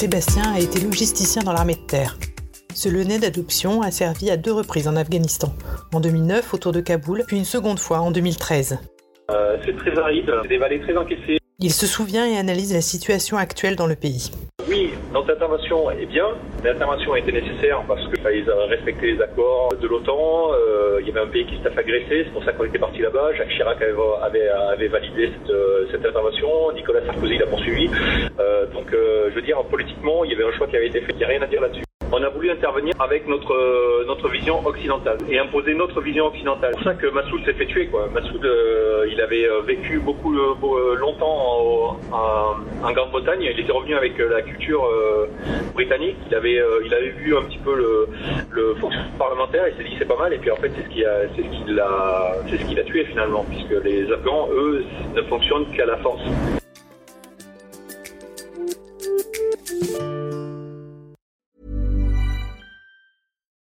Sébastien a été logisticien dans l'armée de terre. Ce Lyonnais d'adoption a servi à deux reprises en Afghanistan, en 2009 autour de Kaboul, puis une seconde fois en 2013. Euh, c'est très aride, des vallées très encaissées. Il se souvient et analyse la situation actuelle dans le pays. Oui, notre intervention est bien. L'intervention a été nécessaire parce qu'ils avaient respecté les accords de l'OTAN. Euh, il y avait un pays qui s'était fait agresser, c'est pour ça qu'on était parti là-bas. Jacques Chirac avait, avait, validé cette, euh, cette, intervention. Nicolas Sarkozy l'a poursuivi. Euh, donc, euh, je veux dire, politiquement, il y avait un choix qui avait été fait. Il n'y a rien à dire là-dessus on a voulu intervenir avec notre euh, notre vision occidentale et imposer notre vision occidentale. C'est pour ça que Massoud s'est fait tuer. Quoi. Massoud, euh, il avait euh, vécu beaucoup longtemps en, Grande-Bretagne. Il était revenu avec la culture britannique. Il avait il avait vu un petit peu le, le fonctionnement parlementaire. Il s'est dit c'est pas mal. Et puis en fait c'est ce qui a c'est ce c'est ce qui l'a tué finalement puisque les Afghans eux ne fonctionnent qu'à la force.